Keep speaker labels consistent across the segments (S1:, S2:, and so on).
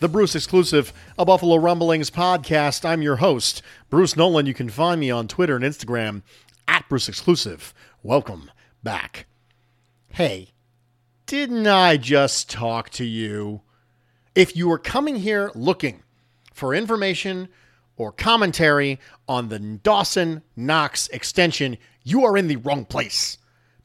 S1: the Bruce Exclusive, a Buffalo Rumblings podcast. I'm your host, Bruce Nolan. You can find me on Twitter and Instagram at Bruce Exclusive. Welcome back. Hey, didn't I just talk to you? If you are coming here looking for information or commentary on the Dawson Knox extension, you are in the wrong place.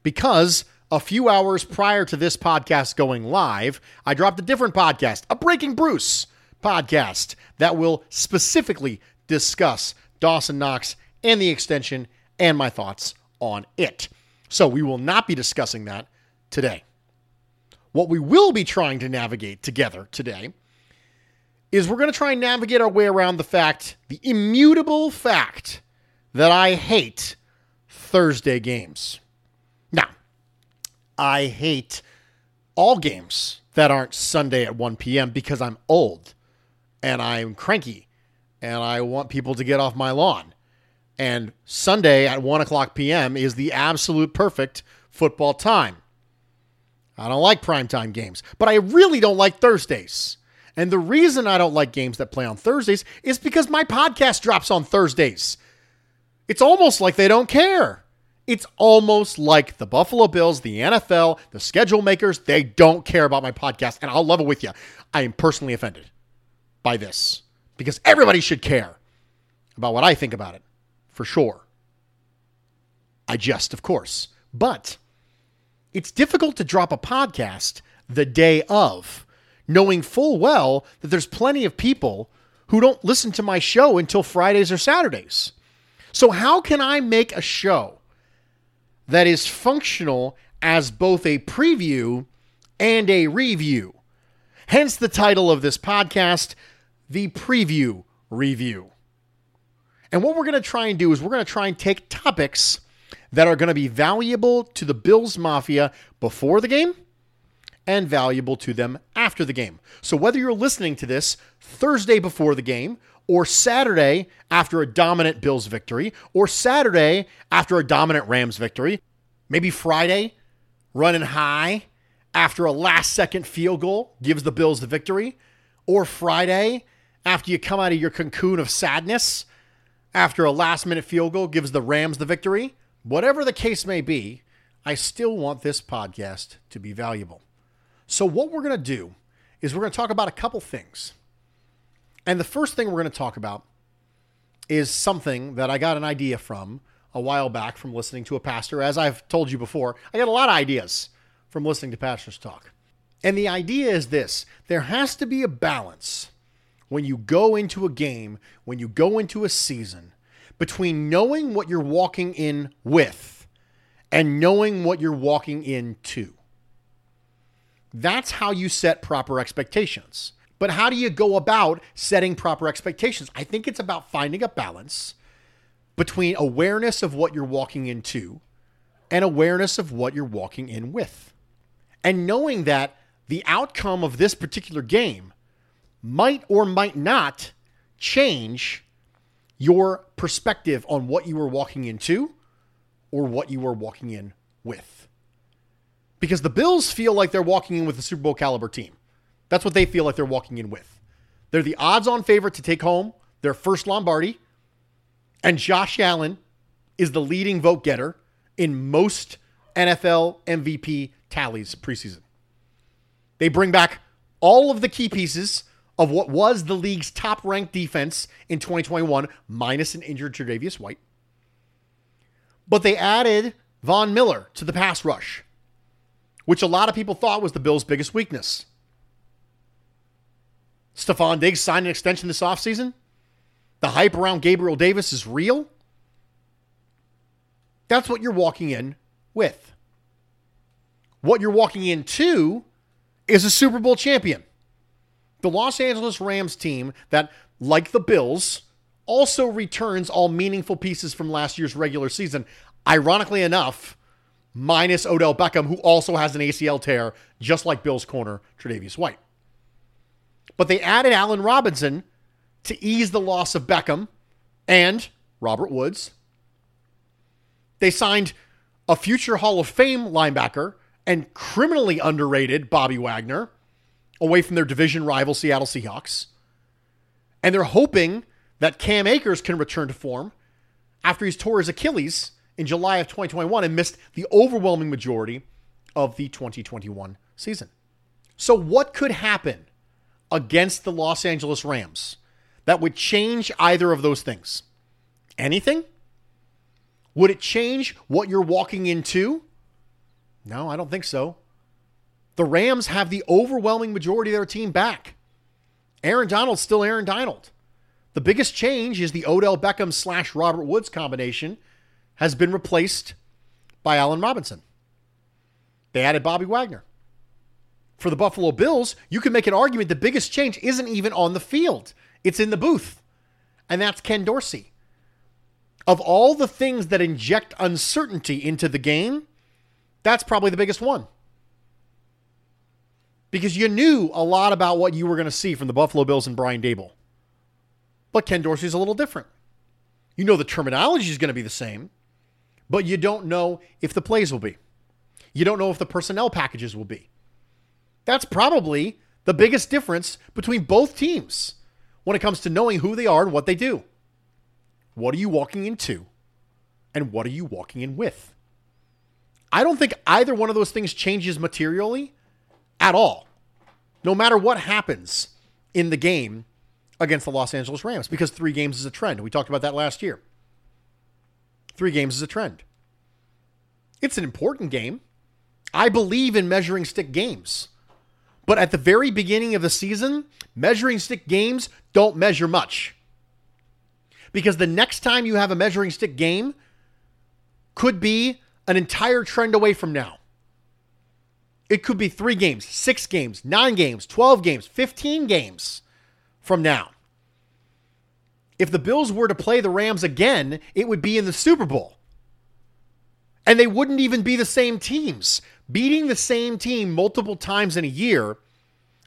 S1: Because a few hours prior to this podcast going live, I dropped a different podcast, a Breaking Bruce podcast, that will specifically discuss Dawson Knox and the extension and my thoughts on it. So we will not be discussing that today. What we will be trying to navigate together today is we're going to try and navigate our way around the fact, the immutable fact, that I hate Thursday games. I hate all games that aren't Sunday at 1 p.m. because I'm old and I'm cranky and I want people to get off my lawn. And Sunday at 1 o'clock p.m. is the absolute perfect football time. I don't like primetime games, but I really don't like Thursdays. And the reason I don't like games that play on Thursdays is because my podcast drops on Thursdays. It's almost like they don't care. It's almost like the Buffalo Bills, the NFL, the schedule makers, they don't care about my podcast. And I'll level with you. I am personally offended by this because everybody should care about what I think about it, for sure. I jest, of course. But it's difficult to drop a podcast the day of, knowing full well that there's plenty of people who don't listen to my show until Fridays or Saturdays. So, how can I make a show that is functional as both a preview and a review? Hence the title of this podcast, The Preview Review. And what we're going to try and do is we're going to try and take topics that are going to be valuable to the Bills Mafia before the game and valuable to them after the game. So whether you're listening to this Thursday before the game or Saturday after a dominant Bills victory or Saturday after a dominant Rams victory, maybe Friday running high after a last second field goal gives the Bills the victory, or Friday after you come out of your cocoon of sadness after a last minute field goal gives the Rams the victory. Whatever the case may be, I still want this podcast to be valuable. So, what we're going to do is we're going to talk about a couple things. And the first thing we're going to talk about is something that I got an idea from a while back from listening to a pastor. As I've told you before, I get a lot of ideas from listening to pastors talk. And the idea is this there has to be a balance when you go into a game, when you go into a season, between knowing what you're walking in with and knowing what you're walking into. That's how you set proper expectations. But how do you go about setting proper expectations? I think it's about finding a balance between awareness of what you're walking into and awareness of what you're walking in with. And knowing that the outcome of this particular game might or might not change your perspective on what you were walking into or what you were walking in with. Because the Bills feel like they're walking in with a Super Bowl caliber team. That's what they feel like they're walking in with. They're the odds on favorite to take home their first Lombardi. And Josh Allen is the leading vote getter in most NFL MVP tallies preseason. They bring back all of the key pieces of what was the league's top ranked defense in 2021, minus an injured Tre'Davious White. But they added Von Miller to the pass rush, which a lot of people thought was the Bills' biggest weakness. Stefon Diggs signed an extension this offseason. The hype around Gabriel Davis is real. That's what you're walking in with. What you're walking into is a Super Bowl champion. The Los Angeles Rams team that, like the Bills, also returns all meaningful pieces from last year's regular season. Ironically enough, minus Odell Beckham, who also has an ACL tear, just like Bills corner Tre'Davious White. But they added Allen Robinson to ease the loss of Beckham and Robert Woods. They signed a future Hall of Fame linebacker and criminally underrated Bobby Wagner away from their division rival Seattle Seahawks. And they're hoping that Cam Akers can return to form after he's tore his Achilles in July of 2021 and missed the overwhelming majority of the 2021 season. So, what could happen against the Los Angeles Rams that would change either of those things? Anything? Would it change what you're walking into? No, I don't think so. The Rams have the overwhelming majority of their team back. Aaron Donald's still Aaron Donald. The biggest change is the Odell Beckham slash Robert Woods combination has been replaced by Allen Robinson. They added Bobby Wagner. For the Buffalo Bills, you can make an argument the biggest change isn't even on the field, it's in the booth. And that's Ken Dorsey. Of all the things that inject uncertainty into the game, that's probably the biggest one. Because you knew a lot about what you were going to see from the Buffalo Bills and Brian Daboll. But Ken Dorsey's a little different. You know the terminology is going to be the same, but you don't know if the plays will be. You don't know if the personnel packages will be. That's probably the biggest difference between both teams when it comes to knowing who they are and what they do. What are you walking into? And what are you walking in with? I don't think either one of those things changes materially at all, no matter what happens in the game against the Los Angeles Rams, because three games is a trend. We talked about that last year. Three games is a trend. It's an important game. I believe in measuring stick games. But at the very beginning of the season, measuring stick games don't measure much. Because the next time you have a measuring stick game could be an entire trend away from now. It could be three games, six games, nine games, 12 games, 15 games from now. If the Bills were to play the Rams again, it would be in the Super Bowl. And they wouldn't even be the same teams. Beating the same team multiple times in a year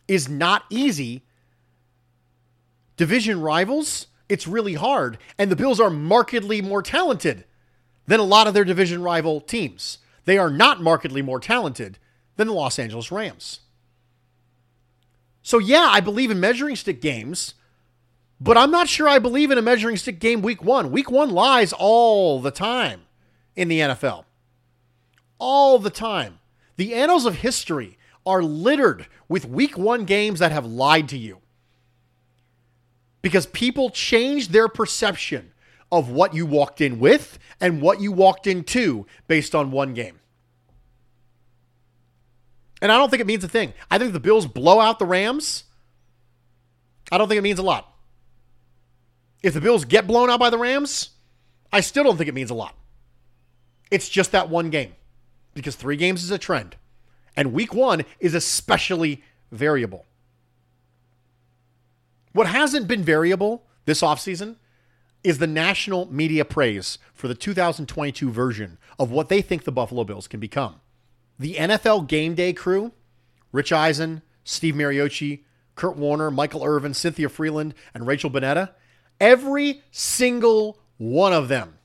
S1: is not easy. Division rivals, it's really hard. And the Bills are markedly more talented than a lot of their division rival teams. They are not markedly more talented than the Los Angeles Rams. So, yeah, I believe in measuring stick games, but I'm not sure I believe in a measuring stick game week one. Week one lies all the time in the NFL. All the time. The annals of history are littered with week one games that have lied to you. Because people change their perception of what you walked in with and what you walked into based on one game. And I don't think it means a thing. I think the Bills blow out the Rams. I don't think it means a lot. If the Bills get blown out by the Rams, I still don't think it means a lot. It's just that one game because three games is a trend. And week one is especially variable. What hasn't been variable this offseason is the national media praise for the 2022 version of what they think the Buffalo Bills can become. The NFL game day crew, Rich Eisen, Steve Mariucci, Kurt Warner, Michael Irvin, Cynthia Frelund, and Rachel Bonnetta, every single one of them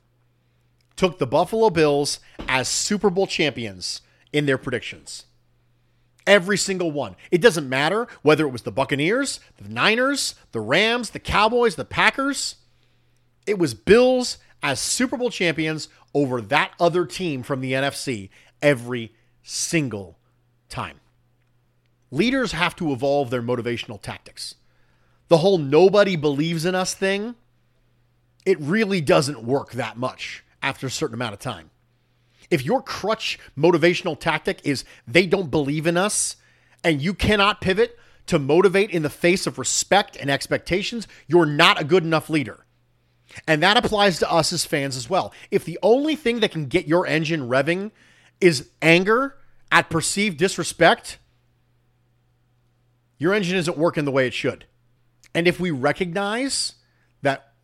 S1: took the Buffalo Bills as Super Bowl champions in their predictions. Every single one. It doesn't matter whether it was the Buccaneers, the Niners, the Rams, the Cowboys, the Packers. It was Bills as Super Bowl champions over that other team from the NFC every single time. Leaders have to evolve their motivational tactics. The whole nobody believes in us thing, it really doesn't work that much after a certain amount of time. If your crutch motivational tactic is they don't believe in us and you cannot pivot to motivate in the face of respect and expectations, you're not a good enough leader. And that applies to us as fans as well. If the only thing that can get your engine revving is anger at perceived disrespect, your engine isn't working the way it should. And if we recognize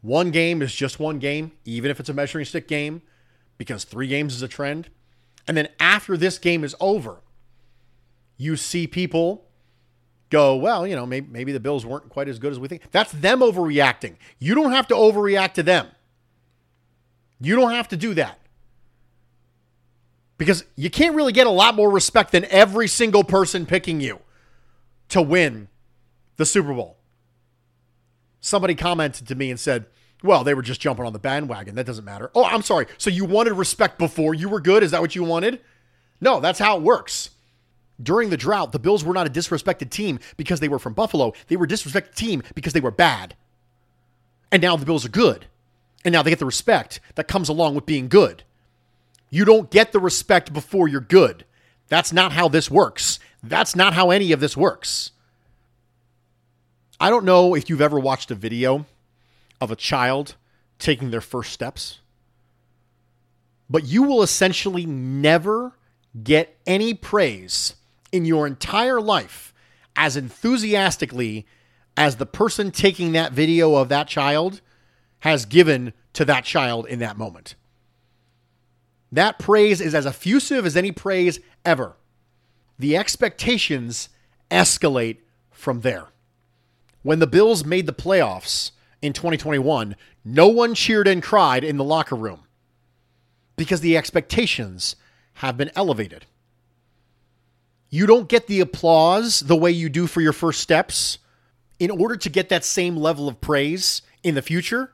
S1: one game is just one game, even if it's a measuring stick game, because three games is a trend, and then after this game is over, you see people go, well, you know, maybe, maybe the Bills weren't quite as good as we think. That's them overreacting. You don't have to overreact to them. You don't have to do that. Because you can't really get a lot more respect than every single person picking you to win the Super Bowl. Somebody commented to me and said, well, they were just jumping on the bandwagon. That doesn't matter. Oh, I'm sorry. So you wanted respect before you were good? Is that what you wanted? No, that's how it works. During the drought, the Bills were not a disrespected team because they were from Buffalo. They were a disrespected team because they were bad. And now the Bills are good. And now they get the respect that comes along with being good. You don't get the respect before you're good. That's not how this works. That's not how any of this works. I don't know if you've ever watched a video of a child taking their first steps, but you will essentially never get any praise in your entire life as enthusiastically as the person taking that video of that child has given to that child in that moment. That praise is as effusive as any praise ever. The expectations escalate from there. When the Bills made the playoffs in 2021, no one cheered and cried in the locker room because the expectations have been elevated. You don't get the applause the way you do for your first steps. In order to get that same level of praise in the future,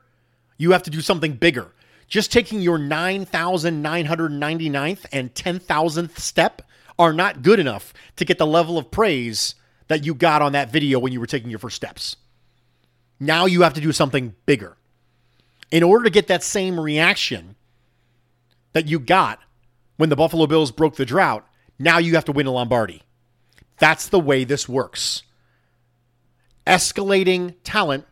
S1: you have to do something bigger. Just taking your 9,999th and 10,000th step are not good enough to get the level of praise that you got on that video when you were taking your first steps. Now you have to do something bigger. In order to get that same reaction that you got when the Buffalo Bills broke the drought, now you have to win a Lombardi. That's the way this works. Escalating talent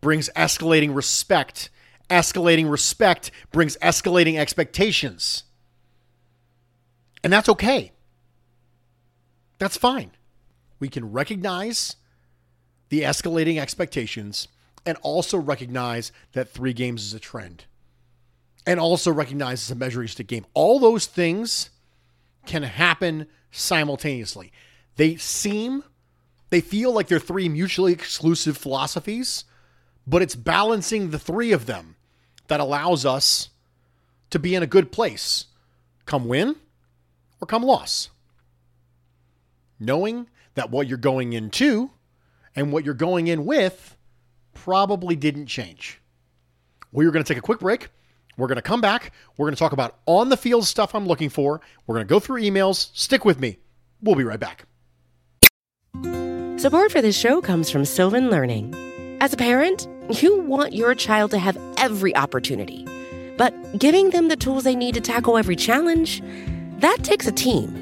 S1: brings escalating respect. Escalating respect brings escalating expectations. And that's okay. That's fine. We can recognize the escalating expectations and also recognize that three games is a trend and also recognize it's a measuring stick game. All those things can happen simultaneously. They seem, they feel like they're three mutually exclusive philosophies, but it's balancing the three of them that allows us to be in a good place, come win or come loss. Knowing that what you're going into and what you're going in with probably didn't change. We're going to take a quick break. We're going to come back. We're going to talk about on the field stuff I'm looking for. We're going to go through emails. Stick with me. We'll be right back.
S2: Support for this show comes from Sylvan Learning. As a parent, you want your child to have every opportunity, but giving them the tools they need to tackle every challenge, that takes a team.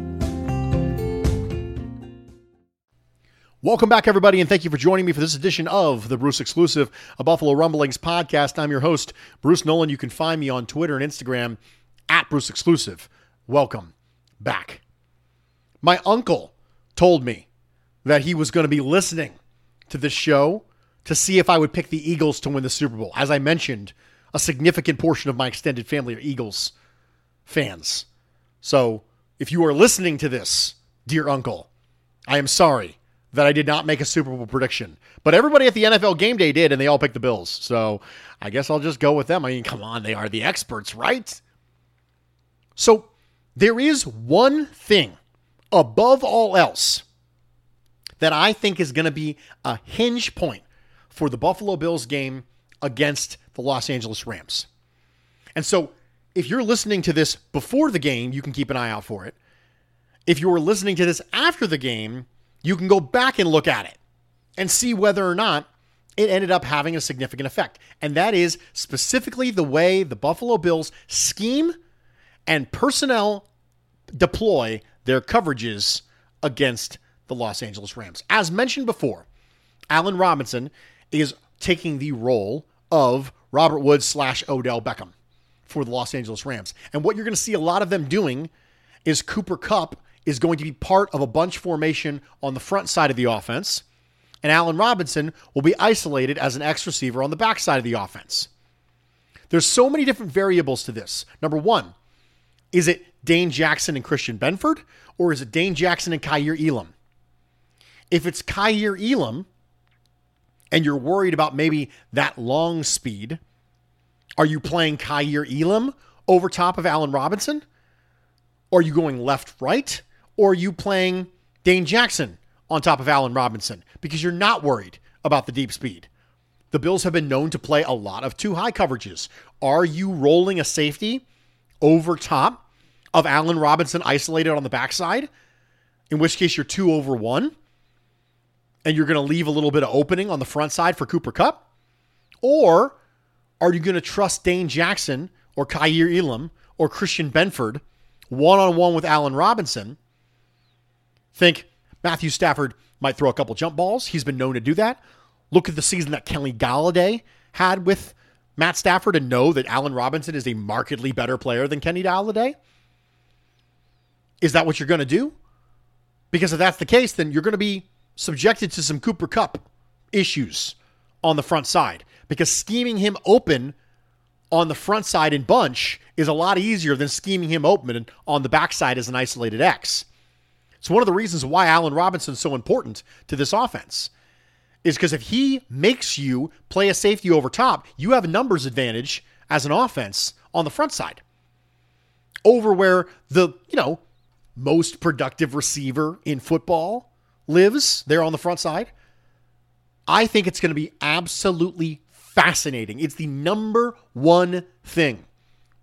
S1: Welcome back, everybody, and thank you for joining me for this edition of the Bruce Exclusive, a Buffalo Rumblings podcast. I'm your host, Bruce Nolan. You can find me on Twitter and Instagram at Bruce Exclusive. Welcome back. My uncle told me that he was going to be listening to this show to see if I would pick the Eagles to win the Super Bowl. As I mentioned, a significant portion of my extended family are Eagles fans. So if you are listening to this, dear uncle, I am sorry that I did not make a Super Bowl prediction. But everybody at the NFL game day did, and they all picked the Bills. So I guess I'll just go with them. I mean, come on, they are the experts, right? So there is one thing above all else that I think is going to be a hinge point for the Buffalo Bills game against the Los Angeles Rams. And so if you're listening to this before the game, you can keep an eye out for it. If you're listening to this after the game, you can go back and look at it and see whether or not it ended up having a significant effect. And that is specifically the way the Buffalo Bills scheme and personnel deploy their coverages against the Los Angeles Rams. As mentioned before, Allen Robinson is taking the role of Robert Woods slash Odell Beckham for the Los Angeles Rams. And what you're going to see a lot of them doing is Cooper Kupp is going to be part of a bunch formation on the front side of the offense, and Allen Robinson will be isolated as an X receiver on the back side of the offense. There's so many different variables to this. Number one, is it Dane Jackson and Christian Benford, or is it Dane Jackson and Kaiir Elam? If it's Kaiir Elam, and you're worried about maybe that long speed, are you playing Kaiir Elam over top of Allen Robinson? Are you going left right? Or you playing Dane Jackson on top of Allen Robinson? Because you're not worried about the deep speed. The Bills have been known to play a lot of two high coverages. Are you rolling a safety over top of Allen Robinson isolated on the backside? In which case you're two over one and you're going to leave a little bit of opening on the front side for Cooper Kupp? Or are you going to trust Dane Jackson or Kaiir Elam or Christian Benford one on one with Allen Robinson? Think Matthew Stafford might throw a couple jump balls. He's been known to do that. Look at the season that Kenny Golladay had with Matt Stafford and know that Allen Robinson is a markedly better player than Kenny Golladay. Is that what you're going to do? Because if that's the case, then you're going to be subjected to some Cooper Kupp issues on the front side because scheming him open on the front side in bunch is a lot easier than scheming him open on the backside as an isolated X. It's one of the reasons why Allen Robinson's so important to this offense. Is because if he makes you play a safety over top, you have a numbers advantage as an offense on the front side. Over where the, you know, most productive receiver in football lives there on the front side. I think it's going to be absolutely fascinating. It's the number one thing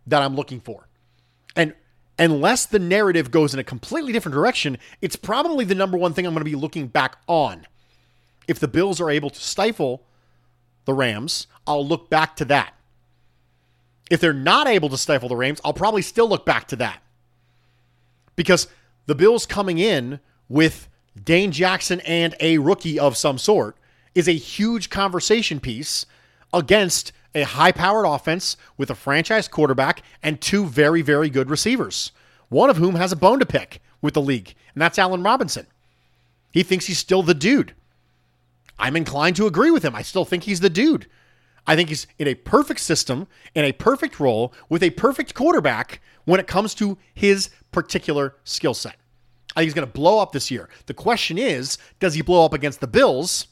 S1: that I'm looking for. And unless the narrative goes in a completely different direction, it's probably the number one thing I'm going to be looking back on. If the Bills are able to stifle the Rams, I'll look back to that. If they're not able to stifle the Rams, I'll probably still look back to that. Because the Bills coming in with Dane Jackson and a rookie of some sort is a huge conversation piece against a high powered offense with a franchise quarterback and two very, very good receivers, one of whom has a bone to pick with the league, and that's Allen Robinson. He thinks he's still the dude. I'm inclined to agree with him. I still think he's the dude. I think he's in a perfect system, in a perfect role, with a perfect quarterback when it comes to his particular skill set. I think he's going to blow up this year. The question is, does he blow up against the Bills?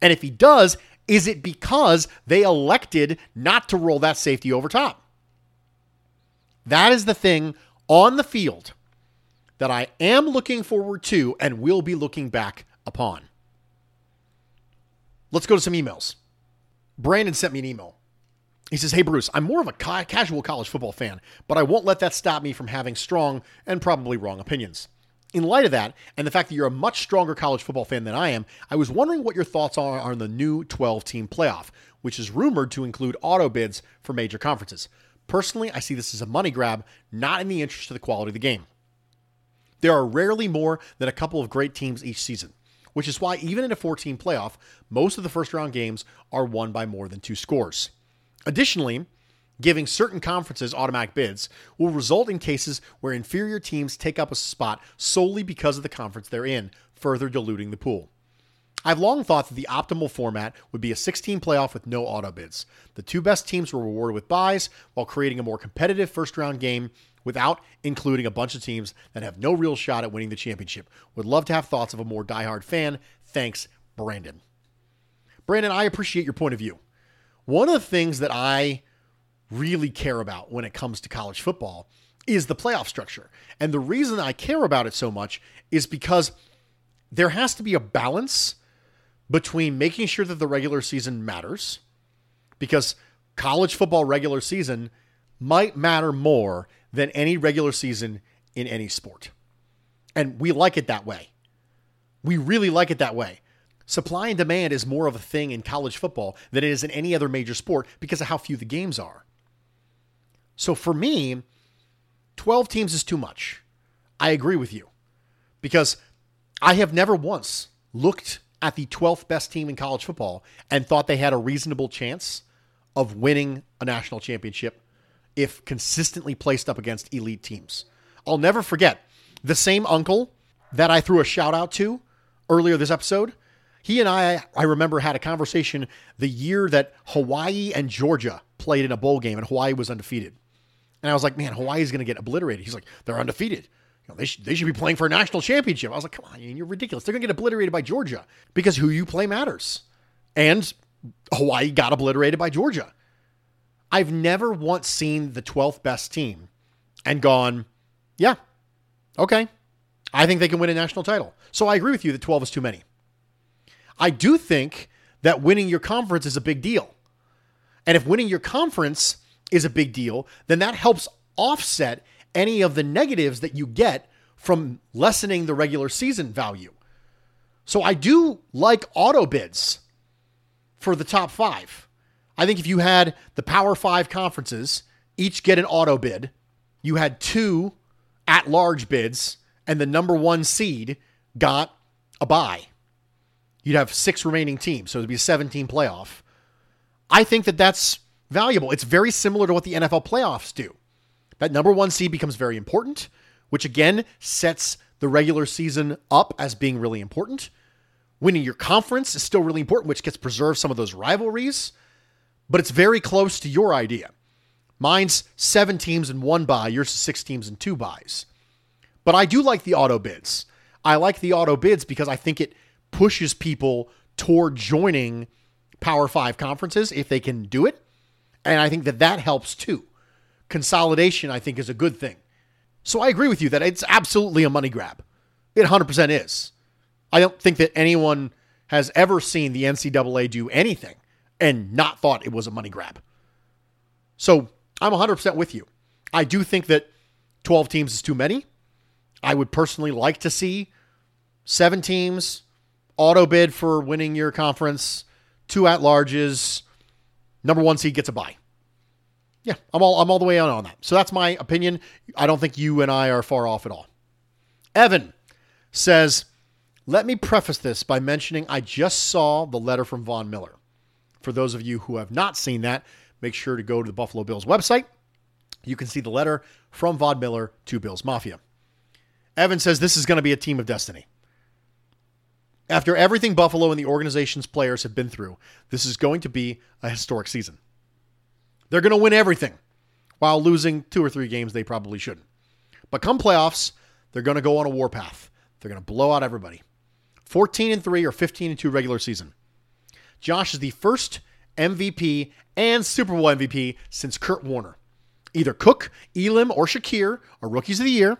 S1: And if he does, is it because they elected not to roll that safety over top? That is the thing on the field that I am looking forward to and will be looking back upon. Let's go to some emails. Brandon sent me an email. He says, Hey, Bruce, I'm more of a ca- casual college football fan, but I won't let that stop me from having strong and probably wrong opinions. In light of that, and the fact that you're a much stronger college football fan than I am, I was wondering what your thoughts are on the new 12 team playoff, which is rumored to include auto bids for major conferences. Personally, I see this as a money grab, not in the interest of the quality of the game. There are rarely more than a couple of great teams each season, which is why even in a 14 playoff, most of the first round games are won by more than two scores. Additionally, giving certain conferences automatic bids will result in cases where inferior teams take up a spot solely because of the conference they're in, further diluting the pool. I've long thought that the optimal format would be a 16 playoff with no auto bids. The two best teams were rewarded with byes while creating a more competitive first round game without including a bunch of teams that have no real shot at winning the championship. Would love to have thoughts of a more diehard fan. Thanks, Brandon. Brandon, I appreciate your point of view. One of the things that I really care about when it comes to college football is the playoff structure. And the reason I care about it so much is because there has to be a balance between making sure that the regular season matters, because college football regular season might matter more than any regular season in any sport. And we like it that way. We really like it that way. Supply and demand is more of a thing in college football than it is in any other major sport because of how few the games are. So for me, 12 teams is too much. I agree with you because I have never once looked at the 12th best team in college football and thought they had a reasonable chance of winning a national championship if consistently placed up against elite teams. I'll never forget the same uncle that I threw a shout out to earlier this episode. He and I, I remember, had a conversation the year that Hawaii and Georgia played in a bowl game and Hawaii was undefeated. And I was like, man, Hawaii's going to get obliterated. He's like, they're undefeated. You know, they, sh- they should be playing for a national championship. I was like, come on, you're ridiculous. They're going to get obliterated by Georgia because who you play matters. And Hawaii got obliterated by Georgia. I've never once seen the 12th best team and gone, yeah, okay, I think they can win a national title. So I agree with you that 12 is too many. I do think that winning your conference is a big deal. And if winning your conference is a big deal, then that helps offset any of the negatives that you get from lessening the regular season value. So I do like auto bids for the top five. I think if you had the Power Five conferences each get an auto bid, you had two at large bids, and the number one seed got a bye. You'd have six remaining teams, so it'd be a 17 playoff. I think that that's valuable. It's very similar to what the NFL playoffs do. That number one seed becomes very important, which again sets the regular season up as being really important. Winning your conference is still really important, which gets preserved some of those rivalries, but it's very close to your idea. Mine's seven teams and one bye, yours is six teams and two byes. But I do like the auto bids. I like the auto bids because I think it pushes people toward joining Power Five conferences if they can do it. And I think that that helps too. Consolidation, I think, is a good thing. So I agree with you that it's absolutely a money grab. It 100% is. I don't think that anyone has ever seen the NCAA do anything and not thought it was a money grab. So I'm 100% with you. I do think that 12 teams is too many. I would personally like to see seven teams, auto bid for winning your conference, two at larges, number one seed gets a bye. Yeah, I'm all I'm all the way on on that. So that's my opinion. I don't think you and I are far off at all. Evan says, "Let me preface this by mentioning I just saw the letter from Von Miller. For those of you who have not seen that, make sure to go to the Buffalo Bills website. You can see the letter from Von Miller to Bills Mafia. Evan says this is going to be a team of destiny. After everything Buffalo and the organization's players have been through, this is going to be a historic season. They're going to win everything while losing two or three games they probably shouldn't. But come playoffs, They're going to go on a warpath. They're going to blow out everybody. 14 and 3 or 15 and 2 regular season. Josh is the first MVP and Super Bowl MVP since Kurt Warner. Either Cook, Elam, or Shakir are rookies of the year.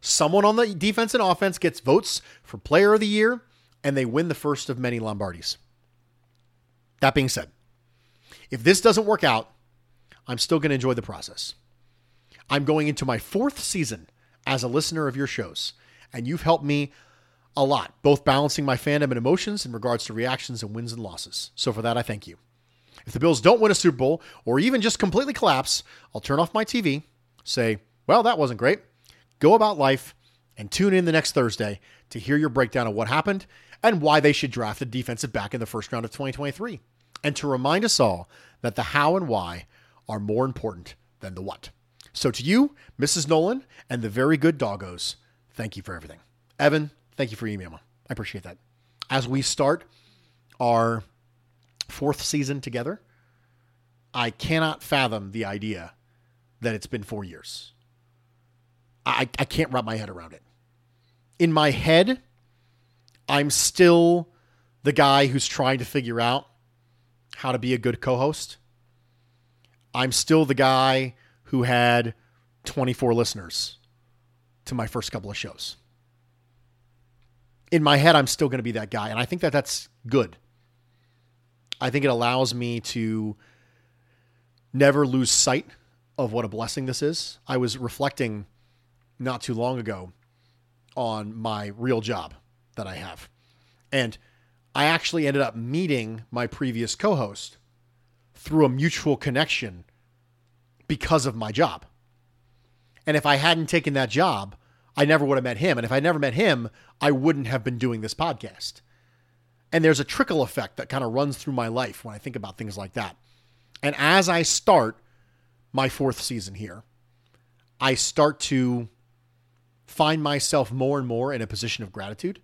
S1: Someone on the defense and offense gets votes for player of the year, and they win the first of many Lombardis. That being said, if this doesn't work out, I'm still going to enjoy the process. I'm going into my fourth season as a listener of your shows, and you've helped me a lot, both balancing my fandom and emotions in regards to reactions and wins and losses. So for that, I thank you. If the Bills don't win a Super Bowl or even just completely collapse, I'll turn off my TV, say, well, that wasn't great, go about life, and tune in the next Thursday to hear your breakdown of what happened and why they should draft a defensive back in the first round of 2023. And to remind us all that the how and why are more important than the what. So to you, Mrs. Nolan, and the very good doggos, thank you for everything. Evan, thank you for your email. I appreciate that. As we start our fourth season together, I cannot fathom the idea that it's been four years. I, I can't wrap my head around it. In my head, I'm still the guy who's trying to figure out how to be a good co host. I'm still the guy who had 24 listeners to my first couple of shows. In my head, I'm still going to be that guy. And I think that that's good. I think it allows me to never lose sight of what a blessing this is. I was reflecting not too long ago on my real job that I have. And I actually ended up meeting my previous co host through a mutual connection because of my job. And if I hadn't taken that job, I never would have met him. And if I never met him, I wouldn't have been doing this podcast. And there's a trickle effect that kind of runs through my life when I think about things like that. And as I start my fourth season here, I start to find myself more and more in a position of gratitude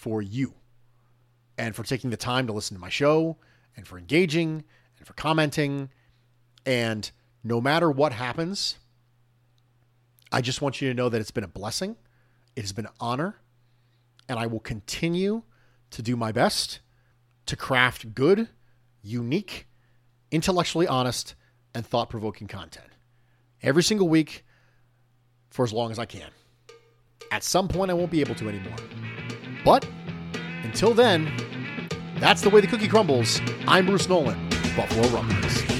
S1: for you and for taking the time to listen to my show and for engaging and for commenting. And no matter what happens, I just want you to know that it's been a blessing. It has been an honor. And I will continue to do my best to craft good, unique, intellectually honest, and thought provoking content every single week for as long as I can. At some point, I won't be able to anymore. But until then, that's the way the cookie crumbles. I'm Bruce Nolan, Buffalo Rumblings.